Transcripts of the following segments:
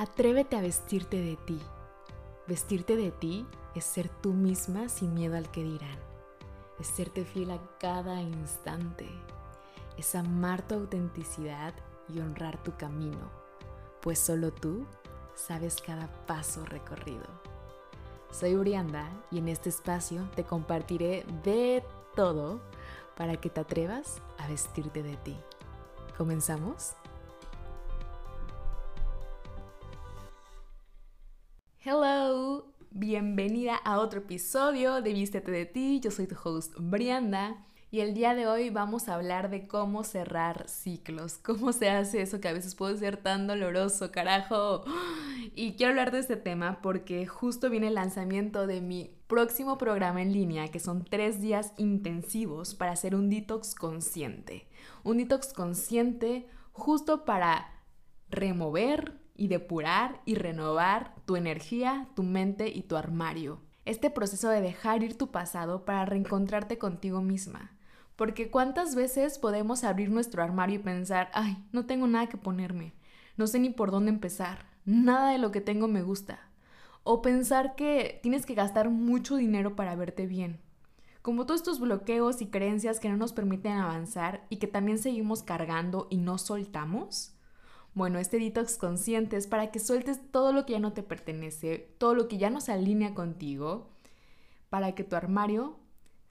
Atrévete a vestirte de ti. Vestirte de ti es ser tú misma sin miedo al que dirán. Es serte fiel a cada instante. Es amar tu autenticidad y honrar tu camino, pues solo tú sabes cada paso recorrido. Soy Urianda y en este espacio te compartiré de todo para que te atrevas a vestirte de ti. ¿Comenzamos? Bienvenida a otro episodio de Vístete de ti. Yo soy tu host Brianda y el día de hoy vamos a hablar de cómo cerrar ciclos, cómo se hace eso que a veces puede ser tan doloroso, carajo. Y quiero hablar de este tema porque justo viene el lanzamiento de mi próximo programa en línea, que son tres días intensivos para hacer un detox consciente. Un detox consciente justo para remover y depurar y renovar tu energía, tu mente y tu armario. Este proceso de dejar ir tu pasado para reencontrarte contigo misma. Porque cuántas veces podemos abrir nuestro armario y pensar, ay, no tengo nada que ponerme, no sé ni por dónde empezar, nada de lo que tengo me gusta. O pensar que tienes que gastar mucho dinero para verte bien. Como todos estos bloqueos y creencias que no nos permiten avanzar y que también seguimos cargando y no soltamos, bueno, este detox consciente es para que sueltes todo lo que ya no te pertenece, todo lo que ya no se alinea contigo, para que tu armario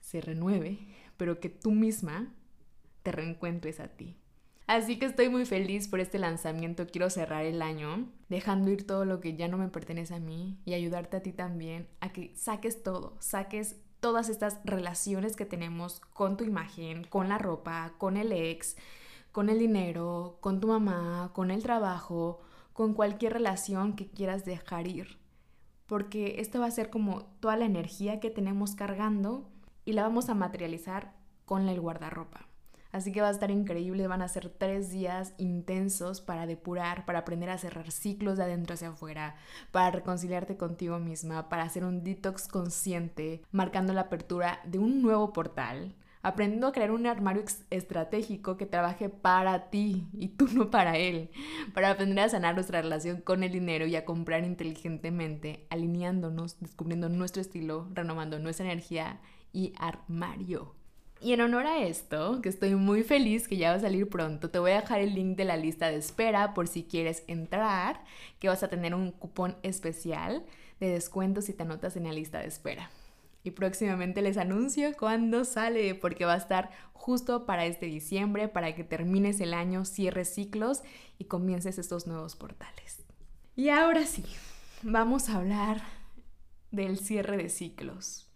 se renueve, pero que tú misma te reencuentres a ti. Así que estoy muy feliz por este lanzamiento. Quiero cerrar el año dejando ir todo lo que ya no me pertenece a mí y ayudarte a ti también a que saques todo, saques todas estas relaciones que tenemos con tu imagen, con la ropa, con el ex, con el dinero, con tu mamá, con el trabajo, con cualquier relación que quieras dejar ir. Porque esto va a ser como toda la energía que tenemos cargando y la vamos a materializar con el guardarropa. Así que va a estar increíble, van a ser tres días intensos para depurar, para aprender a cerrar ciclos de adentro hacia afuera, para reconciliarte contigo misma, para hacer un detox consciente, marcando la apertura de un nuevo portal, aprendiendo a crear un armario estratégico que trabaje para ti y tú no para él, para aprender a sanar nuestra relación con el dinero y a comprar inteligentemente, alineándonos, descubriendo nuestro estilo, renovando nuestra energía y armario. Y en honor a esto, que estoy muy feliz que ya va a salir pronto, te voy a dejar el link de la lista de espera por si quieres entrar, que vas a tener un cupón especial de descuento si te anotas en la lista de espera y próximamente les anuncio cuándo sale porque va a estar justo para este diciembre, para que termines el año, cierres ciclos y comiences estos nuevos portales. Y ahora sí, vamos a hablar del cierre de ciclos.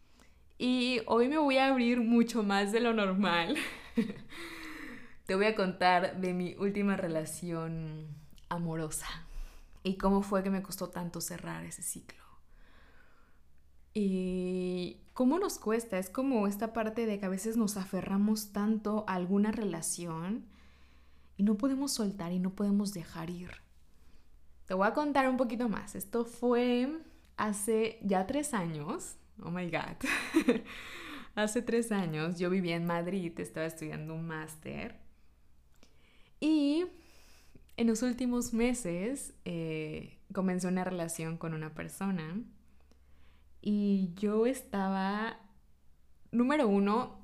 Y hoy me voy a abrir mucho más de lo normal. Te voy a contar de mi última relación amorosa y cómo fue que me costó tanto cerrar ese ciclo. Y cómo nos cuesta, es como esta parte de que a veces nos aferramos tanto a alguna relación y no podemos soltar y no podemos dejar ir. Te voy a contar un poquito más. Esto fue hace ya tres años. Oh my God. hace tres años yo vivía en Madrid, estaba estudiando un máster. Y en los últimos meses eh, comencé una relación con una persona y yo estaba, número uno,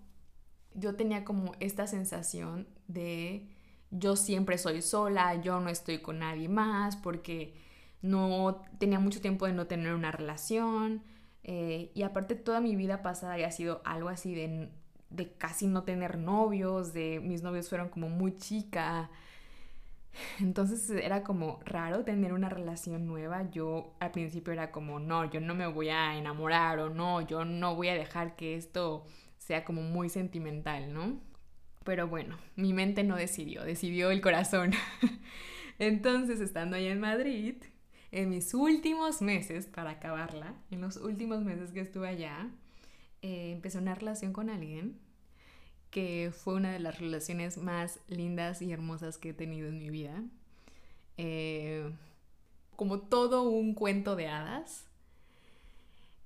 yo tenía como esta sensación de yo siempre soy sola, yo no estoy con nadie más porque no tenía mucho tiempo de no tener una relación. Eh, y aparte toda mi vida pasada había sido algo así de, de casi no tener novios, de mis novios fueron como muy chica, entonces era como raro tener una relación nueva. Yo al principio era como, no, yo no me voy a enamorar o no, yo no voy a dejar que esto sea como muy sentimental, ¿no? Pero bueno, mi mente no decidió, decidió el corazón. Entonces, estando allá en Madrid, en mis últimos meses, para acabarla, en los últimos meses que estuve allá, eh, empecé una relación con alguien que fue una de las relaciones más lindas y hermosas que he tenido en mi vida. Eh, como todo un cuento de hadas.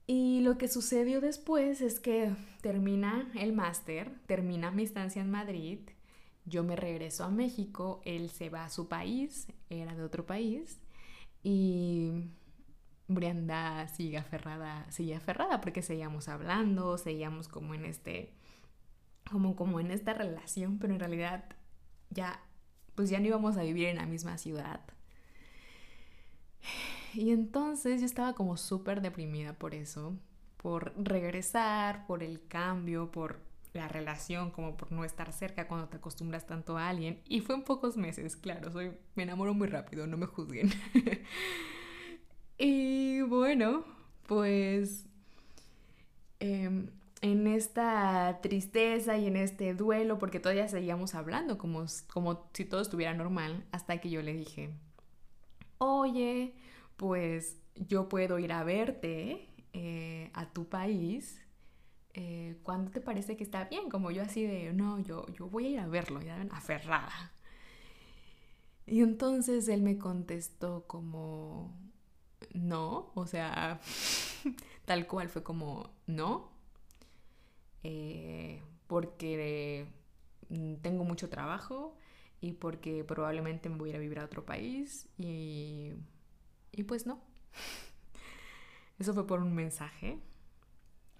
Y lo que sucedió después es que termina el máster, termina mi estancia en Madrid, yo me regreso a México, él se va a su país, era de otro país, Y Brianda sigue aferrada, sigue aferrada porque seguíamos hablando, seguíamos como en este, como, como en esta relación, pero en realidad ya, pues ya no íbamos a vivir en la misma ciudad. Y entonces yo estaba como súper deprimida por eso, por regresar, por el cambio, por la relación, como por no estar cerca cuando te acostumbras tanto a alguien. Y fue en pocos meses, claro, soy, me enamoro muy rápido, no me juzguen. y bueno, pues em, en esta tristeza y en este duelo, porque todavía seguíamos hablando como, como si todo estuviera normal, hasta que yo le dije, oye, pues yo puedo ir a verte eh, a tu país. Eh, ¿Cuándo te parece que está bien? Como yo así de, no, yo, yo voy a ir a verlo, ya aferrada. Y entonces él me contestó como, no, o sea, tal cual fue como, no, eh, porque mm, tengo mucho trabajo y porque probablemente me voy a ir a vivir a otro país y y pues no. Eso fue por un mensaje.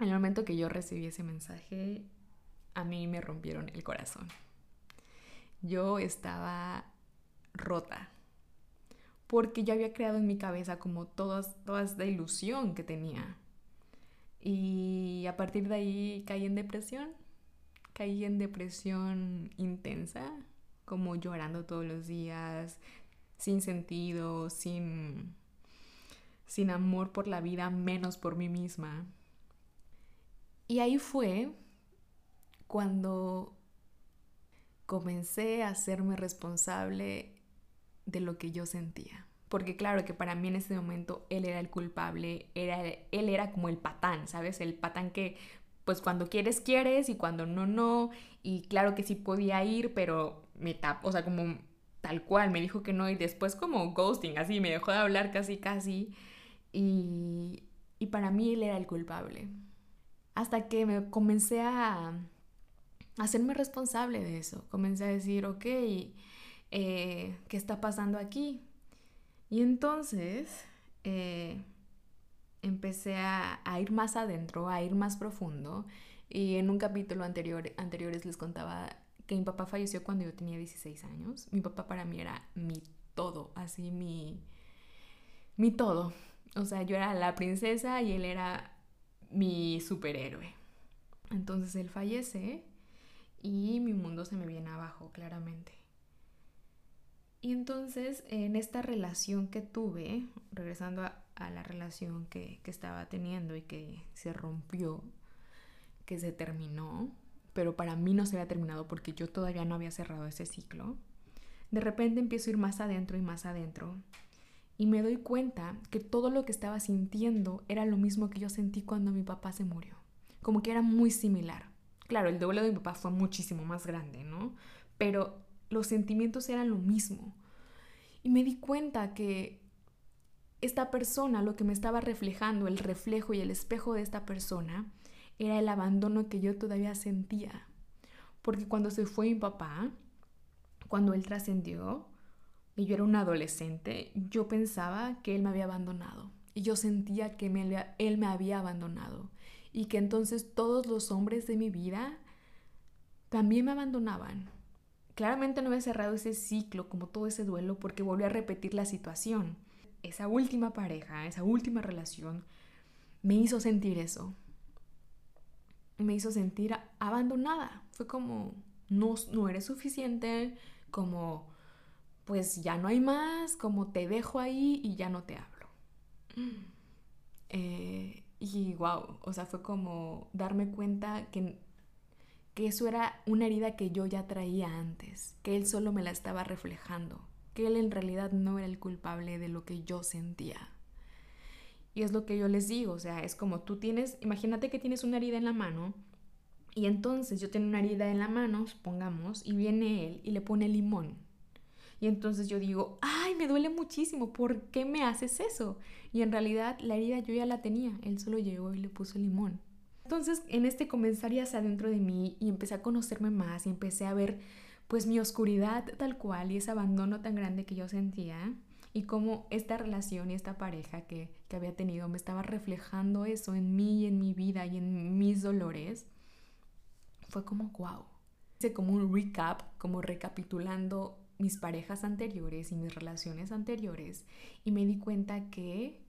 En el momento que yo recibí ese mensaje, a mí me rompieron el corazón. Yo estaba rota. Porque yo había creado en mi cabeza como todas, toda esta ilusión que tenía. Y a partir de ahí caí en depresión. Caí en depresión intensa, como llorando todos los días, sin sentido, sin sin amor por la vida, menos por mí misma. Y ahí fue cuando comencé a hacerme responsable de lo que yo sentía. Porque claro que para mí en ese momento él era el culpable, era, él era como el patán, ¿sabes? El patán que pues cuando quieres, quieres y cuando no, no. Y claro que sí podía ir, pero me tapó, o sea, como tal cual, me dijo que no y después como ghosting, así, me dejó de hablar casi, casi. Y, para mí él era el culpable. Hasta que me comencé a, hacerme responsable de eso. Comencé a decir, ok, eh, ¿qué está pasando aquí? Y entonces eh, empecé a, ir más adentro, a ir más profundo. Y en un capítulo anterior, anteriores les contaba que mi papá falleció cuando yo tenía 16 años. Mi papá para mí era mi todo, así mi, mi todo. O sea, yo era la princesa y él era mi superhéroe. Entonces él fallece y mi mundo se me viene abajo, claramente. Y entonces en esta relación que tuve, regresando a, la relación que, que estaba teniendo y que se rompió, que se terminó, pero para mí no se había terminado porque yo todavía no había cerrado ese ciclo, de repente empiezo a ir más adentro y más adentro y me doy cuenta que todo lo que estaba sintiendo era lo mismo que yo sentí cuando mi papá se murió. Como que era muy similar. Claro, el duelo de mi papá fue muchísimo más grande, ¿no? Pero los sentimientos eran lo mismo. Y me di cuenta que esta persona, lo que me estaba reflejando, el reflejo y el espejo de esta persona, era el abandono que yo todavía sentía. Porque cuando se fue mi papá, cuando él trascendió, y yo era un adolescente, yo pensaba que él me había abandonado. Y yo sentía que él me había abandonado. Y que entonces todos los hombres de mi vida también me abandonaban. Claramente no había cerrado ese ciclo, como todo ese duelo, porque volví a repetir la situación. Esa última pareja, esa última relación, me hizo sentir eso. Me hizo sentir abandonada. Fue como, no, no eres suficiente, como pues ya no hay más, como te dejo ahí y ya no te hablo. Eh, y wow, o sea, fue como darme cuenta que, que eso era una herida que yo ya traía antes, que él solo me la estaba reflejando, que él en realidad no era el culpable de lo que yo sentía. Y es lo que yo les digo, o sea, es como tú tienes, imagínate que tienes una herida en la mano y entonces yo tengo una herida en la mano, supongamos, y viene él y le pone limón y entonces yo digo, ay, me duele muchísimo, ¿por qué me haces eso? Y en realidad la herida yo ya la tenía, él solo llegó y le puso limón. Entonces en este comenzar ya adentro de mí y empecé a conocerme más y empecé a ver pues mi oscuridad tal cual y ese abandono tan grande que yo sentía y cómo esta relación y esta pareja que, que había tenido me estaba reflejando eso en mí y en mi vida y en mis dolores, fue como wow. Hice como un recap, como recapitulando mis parejas anteriores y mis relaciones anteriores y me di cuenta que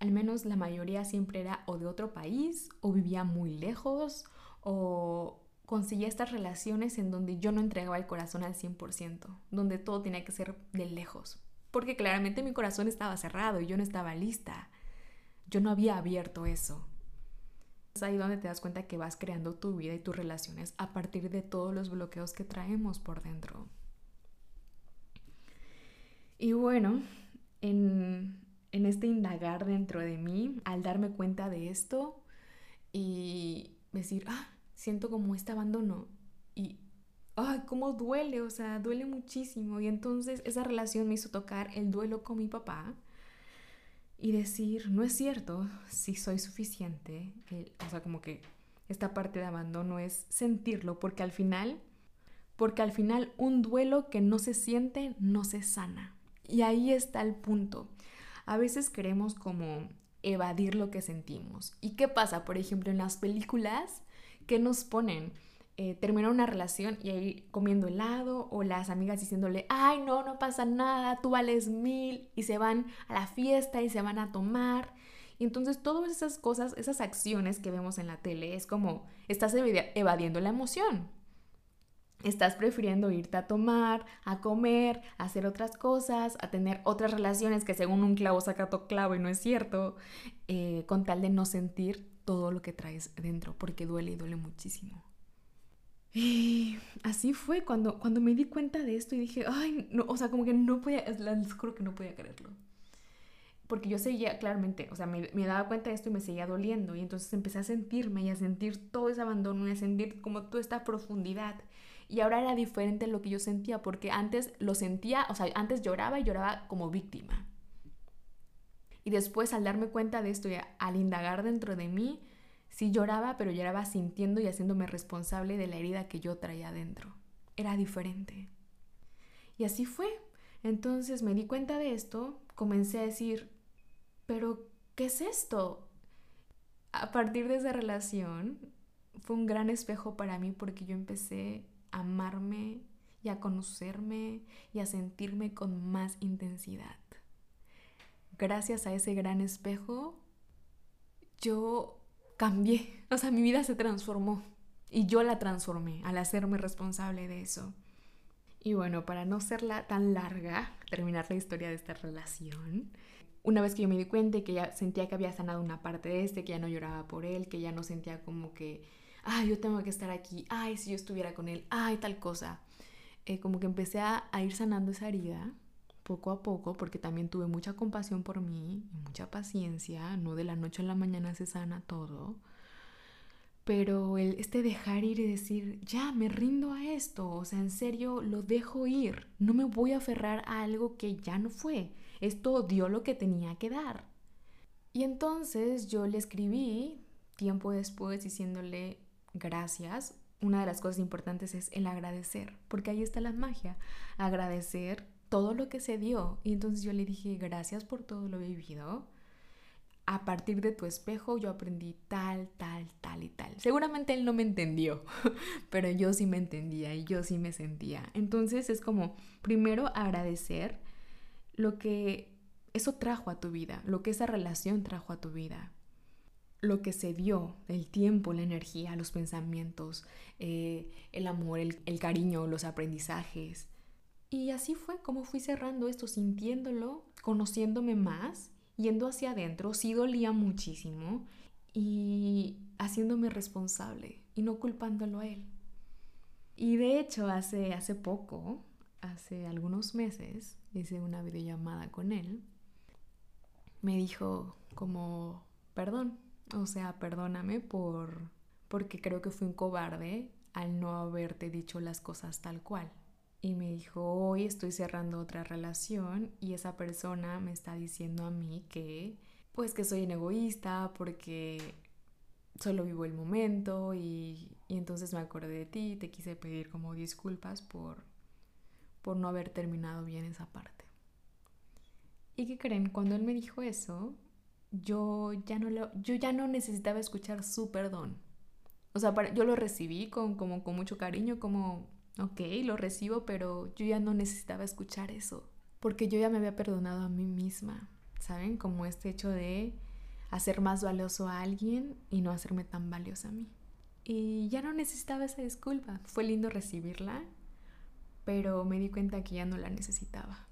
al menos la mayoría siempre era o de otro país o vivía muy lejos o conseguía estas relaciones en donde yo no entregaba el corazón al 100%, donde todo tenía que ser de lejos, porque claramente mi corazón estaba cerrado y yo no estaba lista. Yo no había abierto eso. Es ahí donde te das cuenta que vas creando tu vida y tus relaciones a partir de todos los bloqueos que traemos por dentro. Y bueno, en, en este indagar dentro de mí, al darme cuenta de esto y decir, ah, siento como este abandono y, ay, cómo duele, o sea, duele muchísimo. Y entonces esa relación me hizo tocar el duelo con mi papá y decir, no es cierto, si soy suficiente, o sea, como que esta parte de abandono es sentirlo, porque al final, porque al final un duelo que no se siente no se sana. Y ahí está el punto. A veces queremos como evadir lo que sentimos. ¿Y qué pasa? Por ejemplo, en las películas que nos ponen, eh, termina una relación y ahí comiendo helado o las amigas diciéndole, ay, no, no pasa nada, tú vales mil y se van a la fiesta y se van a tomar. Y entonces todas esas cosas, esas acciones que vemos en la tele, es como estás evadiendo la emoción. Estás prefiriendo irte a tomar, a comer, a hacer otras cosas, a tener otras relaciones que según un clavo saca otro clavo y no es cierto, eh, con tal de no sentir todo lo que traes dentro, porque duele y duele muchísimo. Y así fue cuando, cuando me di cuenta de esto y dije, ay, no, o sea, como que no podía, les juro que no podía creerlo. Porque yo seguía, claramente, o sea, me, me, daba cuenta de esto y me seguía doliendo. Y entonces empecé a sentirme y a sentir todo ese abandono y a sentir como toda esta profundidad. Y ahora era diferente lo que yo sentía, porque antes lo sentía, o sea, antes lloraba y lloraba como víctima. Y después al darme cuenta de esto y al indagar dentro de mí, Sí lloraba, pero lloraba sintiendo y haciéndome responsable de la herida que yo traía adentro. Era diferente. Y así fue. Entonces me di cuenta de esto, comencé a decir, pero ¿qué es esto? A partir de esa relación fue un gran espejo para mí porque yo empecé amarme y a conocerme y a sentirme con más intensidad. Gracias a ese gran espejo, yo cambié, o sea, mi vida se transformó y yo la transformé al hacerme responsable de eso. Y bueno, para no serla tan larga, terminar la historia de esta relación, una vez que yo me di cuenta que ya sentía que había sanado una parte de este, que ya no lloraba por él, que ya no sentía como que, ay, yo tengo que estar aquí, ay, si yo estuviera con él, ay, tal cosa. Eh, como que empecé a, a ir sanando esa herida poco a poco, porque también tuve mucha compasión por mí mucha paciencia, no de la noche a la mañana se sana todo, pero el, este dejar ir y decir, ya, me rindo a esto, o sea, en serio, lo dejo ir, no me voy a aferrar a algo que ya no fue, esto dio lo que tenía que dar. Y entonces yo le escribí tiempo después diciéndole gracias. Una de las cosas importantes es el agradecer, porque ahí está la magia, agradecer todo lo que se dio. Y entonces yo le dije, gracias por todo lo vivido. A partir de tu espejo yo aprendí tal, tal, tal y tal. Seguramente él no me entendió, pero yo sí me entendía y yo sí me sentía. Entonces es como, primero agradecer lo que eso trajo a tu vida, lo que esa relación trajo a tu vida lo que se dio, el tiempo, la energía, los pensamientos, eh, el amor, el, cariño, los aprendizajes, y así fue como fui cerrando esto, sintiéndolo, conociéndome más, yendo hacia adentro, sí dolía muchísimo y haciéndome responsable y no culpándolo a él. Y de hecho, hace, hace poco, hace algunos meses, hice una videollamada con él. Me dijo como, perdón, o sea, perdóname por, porque creo que fui un cobarde al no haberte dicho las cosas tal cual y me dijo, hoy estoy cerrando otra relación y esa persona me está diciendo a mí que pues que soy un egoísta porque solo vivo el momento y, y, entonces me acordé de ti y te quise pedir como disculpas por, por no haber terminado bien esa parte. ¿Y qué creen? Cuando él me dijo eso, yo ya no, lo, yo ya no necesitaba escuchar su perdón. O sea, yo lo recibí con, como, con mucho cariño, como, ok, lo recibo, pero yo ya no necesitaba escuchar eso. Porque yo ya me había perdonado a mí misma, ¿saben? Como este hecho de hacer más valioso a alguien y no hacerme tan valiosa a mí. Y ya no necesitaba esa disculpa. Fue lindo recibirla, pero me di cuenta que ya no la necesitaba.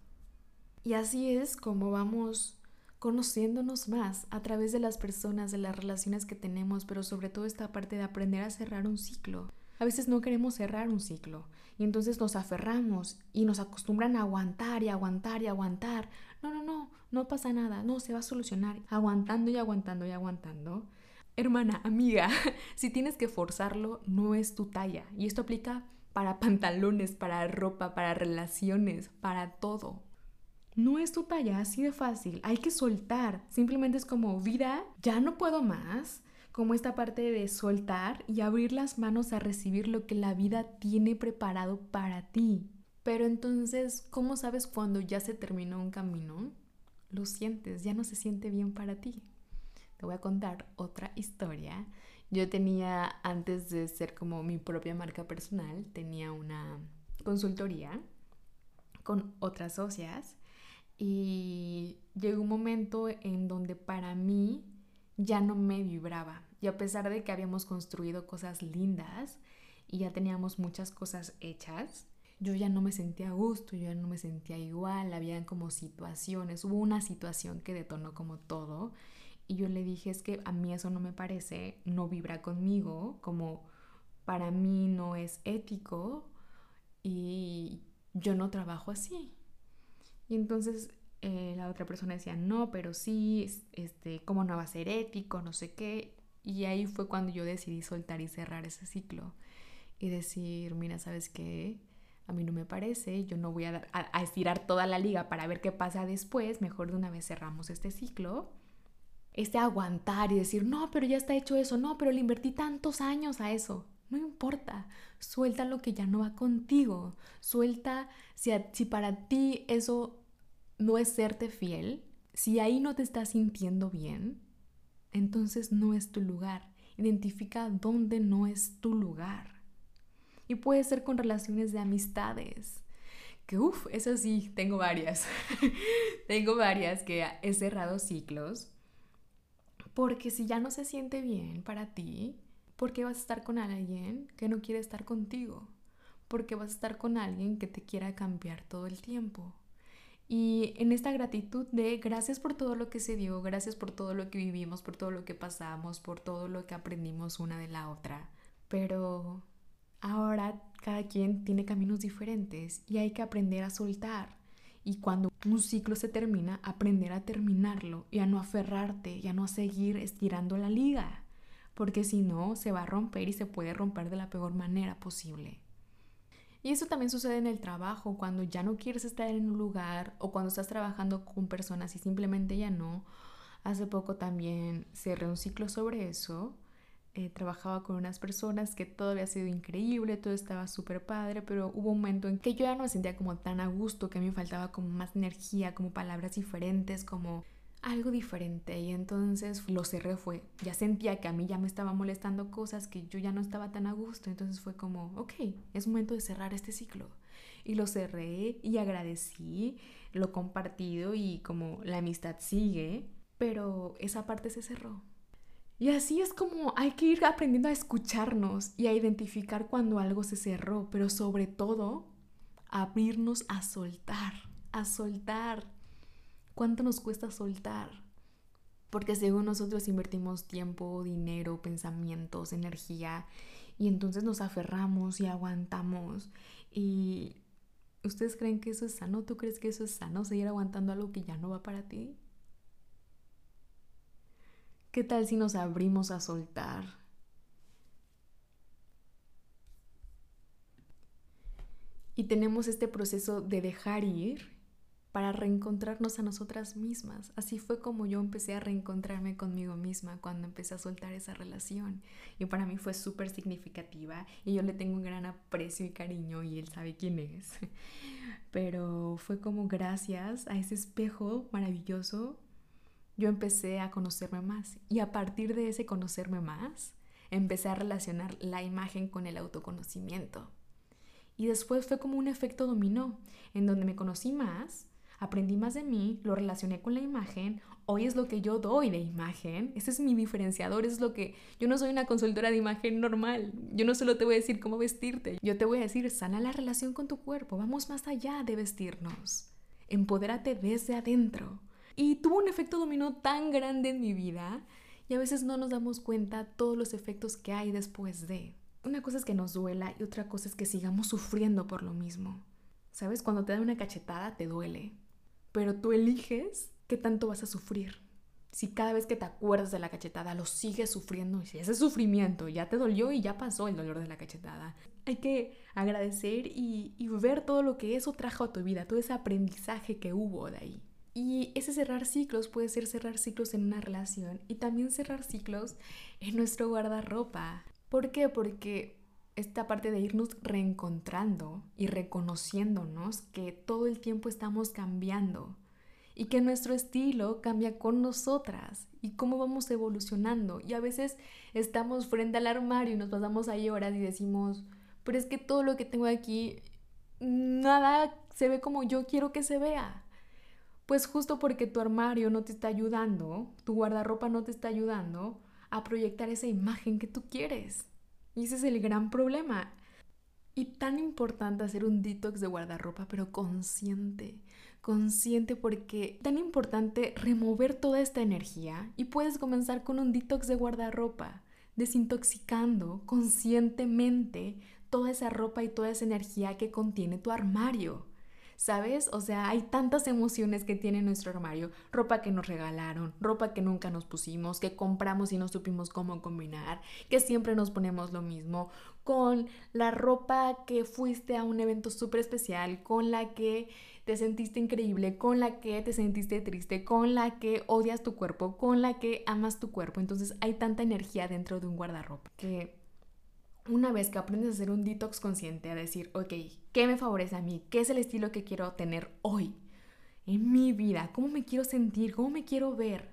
Y así es como vamos conociéndonos más a través de las personas, de las relaciones que tenemos, pero sobre todo esta parte de aprender a cerrar un ciclo. A veces no queremos cerrar un ciclo y entonces nos aferramos y nos acostumbran a aguantar y aguantar y aguantar. No, no, no, no pasa nada, no, se va a solucionar. Aguantando y aguantando y aguantando. Hermana, amiga, si tienes que forzarlo, no es tu talla. Y esto aplica para pantalones, para ropa, para relaciones, para todo. No es tu talla, así de fácil. Hay que soltar. Simplemente es como vida, ya no puedo más. Como esta parte de soltar y abrir las manos a recibir lo que la vida tiene preparado para ti. Pero entonces, ¿cómo sabes cuando ya se terminó un camino? Lo sientes, ya no se siente bien para ti. Te voy a contar otra historia. Yo tenía, antes de ser como mi propia marca personal, tenía una consultoría con otras socias y llegó un momento en donde para mí ya no me vibraba. Y a pesar de que habíamos construido cosas lindas y ya teníamos muchas cosas hechas, yo ya no me sentía a gusto, yo ya no me sentía igual, habían como situaciones, hubo una situación que detonó como todo y yo le dije es que a mí eso no me parece, no vibra conmigo, como para mí no es ético y yo no trabajo así. Entonces eh, la otra persona decía, no, pero sí, este, ¿cómo no va a ser ético? No sé qué. Y ahí fue cuando yo decidí soltar y cerrar ese ciclo. Y decir, mira, ¿sabes qué? A mí no me parece, yo no voy a, a, estirar toda la liga para ver qué pasa después, mejor de una vez cerramos este ciclo. Este aguantar y decir, no, pero ya está hecho eso, no, pero le invertí tantos años a eso. No importa, suelta lo que ya no va contigo. Suelta si, si para ti eso no es serte fiel, si ahí no te estás sintiendo bien, entonces no es tu lugar. Identifica dónde no es tu lugar. Y puede ser con relaciones de amistades. Que uff, eso sí, tengo varias. tengo varias que he cerrado ciclos. Porque si ya no se siente bien para ti, ¿Por qué vas a estar con alguien que no quiere estar contigo? ¿Por qué vas a estar con alguien que te quiera cambiar todo el tiempo? Y en esta gratitud de gracias por todo lo que se dio, gracias por todo lo que vivimos, por todo lo que pasamos, por todo lo que aprendimos una de la otra. Pero ahora cada quien tiene caminos diferentes y hay que aprender a soltar. Y cuando un ciclo se termina, aprender a terminarlo y a no aferrarte y a no seguir estirando la liga porque si no se va a romper y se puede romper de la peor manera posible. Y eso también sucede en el trabajo, cuando ya no quieres estar en un lugar o cuando estás trabajando con personas y simplemente ya no. Hace poco también cerré un ciclo sobre eso. Eh, trabajaba con unas personas que todo había sido increíble, todo estaba súper padre, pero hubo un momento en que yo ya no me sentía como tan a gusto, que a mí me faltaba como más energía, como palabras diferentes, como algo diferente y entonces lo cerré fue, ya sentía que a mí ya me estaba molestando cosas que yo ya no estaba tan a gusto, entonces fue como, ok, es momento de cerrar este ciclo. Y lo cerré y agradecí lo compartido y como la amistad sigue, pero esa parte se cerró. Y así es como hay que ir aprendiendo a escucharnos y a identificar cuando algo se cerró, pero sobre todo abrirnos a soltar, a soltar ¿Cuánto nos cuesta soltar? Porque según nosotros invertimos tiempo, dinero, pensamientos, energía y entonces nos aferramos y aguantamos. ¿Y ustedes creen que eso es sano? ¿Tú crees que eso es sano? Seguir aguantando algo que ya no va para ti. ¿Qué tal si nos abrimos a soltar? Y tenemos este proceso de dejar ir para reencontrarnos a nosotras mismas. Así fue como yo empecé a reencontrarme conmigo misma cuando empecé a soltar esa relación. Y para mí fue súper significativa y yo le tengo un gran aprecio y cariño y él sabe quién es. Pero fue como gracias a ese espejo maravilloso, yo empecé a conocerme más. Y a partir de ese conocerme más, empecé a relacionar la imagen con el autoconocimiento. Y después fue como un efecto dominó, en donde me conocí más, aprendí más de mí, lo relacioné con la imagen, hoy es lo que yo doy de imagen, ese es mi diferenciador, es lo que yo no soy una consultora de imagen normal, yo no solo te voy a decir cómo vestirte, yo te voy a decir, sana la relación con tu cuerpo, vamos más allá de vestirnos, empodérate desde adentro. Y tuvo un efecto dominó tan grande en mi vida y a veces no nos damos cuenta todos los efectos que hay después de. Una cosa es que nos duela y otra cosa es que sigamos sufriendo por lo mismo. ¿Sabes? Cuando te dan una cachetada te duele, pero tú eliges qué tanto vas a sufrir. Si cada vez que te acuerdas de la cachetada lo sigues sufriendo, y si ese sufrimiento ya te dolió y ya pasó el dolor de la cachetada, hay que agradecer y, y ver todo lo que eso trajo a tu vida, todo ese aprendizaje que hubo de ahí. Y ese cerrar ciclos puede ser cerrar ciclos en una relación y también cerrar ciclos en nuestro guardarropa. ¿Por qué? Porque esta parte de irnos reencontrando y reconociéndonos que todo el tiempo estamos cambiando y que nuestro estilo cambia con nosotras y cómo vamos evolucionando. Y a veces estamos frente al armario y nos pasamos ahí horas y decimos, pero es que todo lo que tengo aquí, nada se ve como yo quiero que se vea. Pues justo porque tu armario no te está ayudando, tu guardarropa no te está ayudando a proyectar esa imagen que tú quieres. Y ese es el gran problema. Y tan importante hacer un detox de guardarropa, pero consciente. Consciente porque tan importante remover toda esta energía y puedes comenzar con un detox de guardarropa, desintoxicando conscientemente toda esa ropa y toda esa energía que contiene tu armario. ¿Sabes? O sea, hay tantas emociones que tiene nuestro armario. Ropa que nos regalaron, ropa que nunca nos pusimos, que compramos y no supimos cómo combinar, que siempre nos ponemos lo mismo, con la ropa que fuiste a un evento súper especial, con la que te sentiste increíble, con la que te sentiste triste, con la que odias tu cuerpo, con la que amas tu cuerpo. Entonces hay tanta energía dentro de un guardarropa que una vez que aprendes a hacer un detox consciente, a decir, ok, ¿qué me favorece a mí? ¿Qué es el estilo que quiero tener hoy? En mi vida, ¿cómo me quiero sentir? ¿Cómo me quiero ver?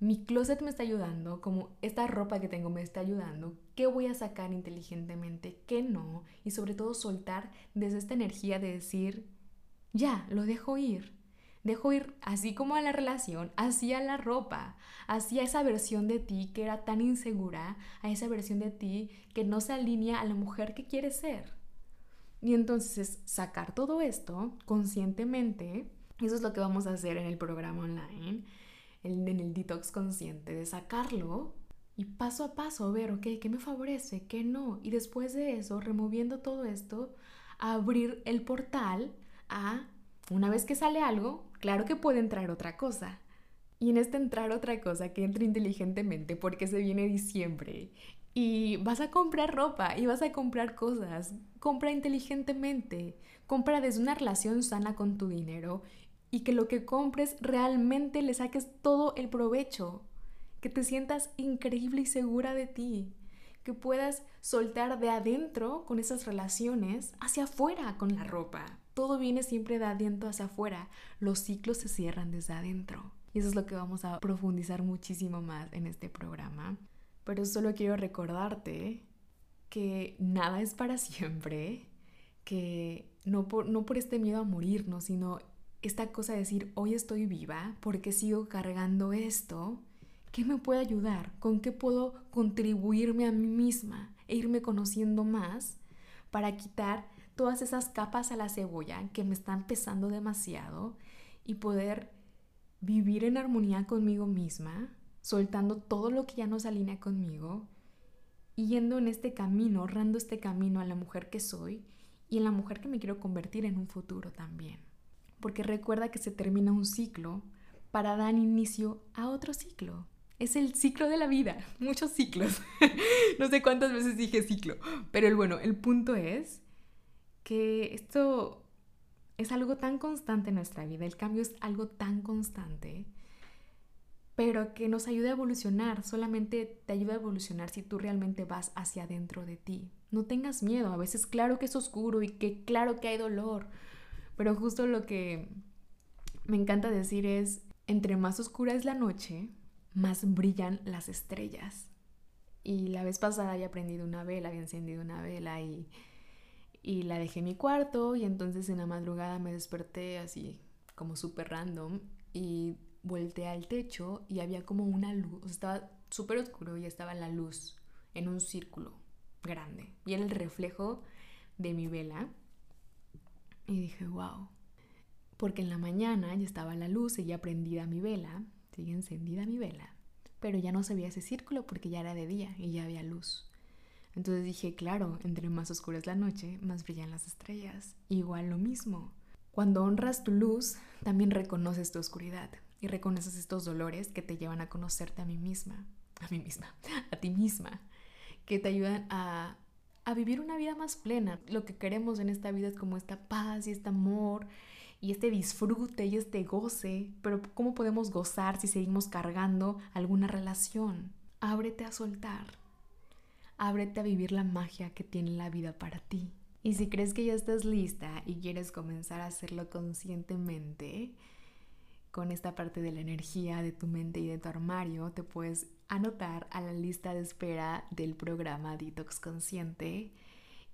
Mi closet me está ayudando, como esta ropa que tengo me está ayudando. ¿Qué voy a sacar inteligentemente? ¿Qué no? Y sobre todo soltar desde esta energía de decir, ya, lo dejo ir. Dejo ir así como a la relación, así a la ropa, así a esa versión de ti que era tan insegura, a esa versión de ti que no se alinea a la mujer que quieres ser. Y entonces es sacar todo esto conscientemente, eso es lo que vamos a hacer en el programa online, en el detox consciente, de sacarlo y paso a paso ver, ok, ¿qué me favorece? ¿Qué no? Y después de eso, removiendo todo esto, abrir el portal a, una vez que sale algo, claro que puede entrar otra cosa. Y en este entrar otra cosa que entre inteligentemente porque se viene diciembre. Y vas a comprar ropa y vas a comprar cosas, compra inteligentemente, compra desde una relación sana con tu dinero y que lo que compres realmente le saques todo el provecho, que te sientas increíble y segura de ti, que puedas soltar de adentro con esas relaciones hacia afuera con la ropa. Todo viene siempre de adentro hacia afuera. Los ciclos se cierran desde adentro. Y eso es lo que vamos a profundizar muchísimo más en este programa. Pero solo quiero recordarte que nada es para siempre, que no por, no por este miedo a morirnos, sino esta cosa de decir, hoy estoy viva, porque sigo cargando esto? ¿Qué me puede ayudar? ¿Con qué puedo contribuirme a mí misma e irme conociendo más para quitar todas esas capas a la cebolla que me están pesando demasiado y poder vivir en armonía conmigo misma, soltando todo lo que ya no se alinea conmigo y yendo en este camino, honrando este camino a la mujer que soy y en la mujer que me quiero convertir en un futuro también. Porque recuerda que se termina un ciclo para dar inicio a otro ciclo. Es el ciclo de la vida, muchos ciclos. no sé cuántas veces dije ciclo, pero el bueno, el punto es que esto es algo tan constante en nuestra vida, el cambio es algo tan constante, pero que nos ayuda a evolucionar, solamente te ayuda a evolucionar si tú realmente vas hacia adentro de ti. No tengas miedo, a veces claro que es oscuro y que claro que hay dolor, pero justo lo que me encanta decir es, entre más oscura es la noche, más brillan las estrellas. Y la vez pasada había prendido una vela, había encendido una vela y, y la dejé en mi cuarto y entonces en la madrugada me desperté así como súper random y volteé al techo y había como una luz, estaba súper oscuro y estaba la luz en un círculo grande y era el reflejo de mi vela y dije, wow, porque en la mañana ya estaba la luz, seguía prendida mi vela, sigue encendida mi vela pero ya no se veía ese círculo porque ya era de día y ya había luz. Entonces dije, claro, entre más oscura es la noche, más brillan las estrellas. Igual lo mismo. Cuando honras tu luz, también reconoces tu oscuridad y reconoces estos dolores que te llevan a conocerte a mí misma, a mí misma, a ti misma, que te ayudan a, a vivir una vida más plena. Lo que queremos en esta vida es como esta paz y este amor y este disfrute y este goce, pero ¿cómo podemos gozar si seguimos cargando alguna relación? Ábrete a soltar. Ábrete a vivir la magia que tiene la vida para ti. Y si crees que ya estás lista y quieres comenzar a hacerlo conscientemente, con esta parte de la energía de tu mente y de tu armario, te puedes anotar a la lista de espera del programa Detox Consciente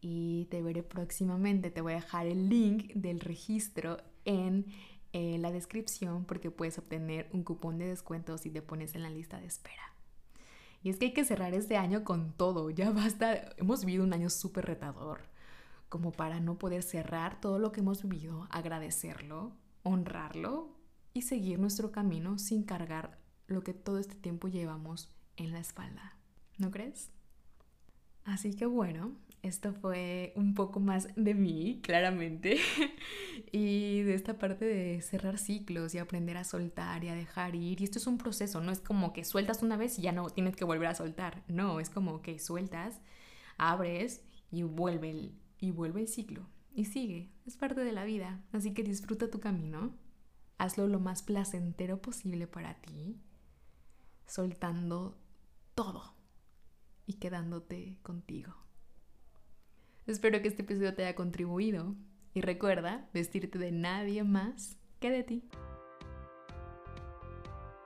y te veré próximamente. Te voy a dejar el link del registro en eh, la descripción porque puedes obtener un cupón de descuento si te pones en la lista de espera. Y es que hay que cerrar este año con todo, ya basta, hemos vivido un año súper retador, como para no poder cerrar todo lo que hemos vivido, agradecerlo, honrarlo y seguir nuestro camino sin cargar lo que todo este tiempo llevamos en la espalda. ¿No crees? Así que bueno, esto fue un poco más de mí, claramente, y de esta parte de cerrar ciclos y aprender a soltar y a dejar ir. Y esto es un proceso, no es como que sueltas una vez y ya no tienes que volver a soltar. No, es como que sueltas, abres y vuelve el, y vuelve el ciclo. Y sigue, es parte de la vida. Así que disfruta tu camino, hazlo lo más placentero posible para ti, soltando todo y quedándote contigo. Espero que este episodio te haya contribuido y recuerda vestirte de nadie más que de ti.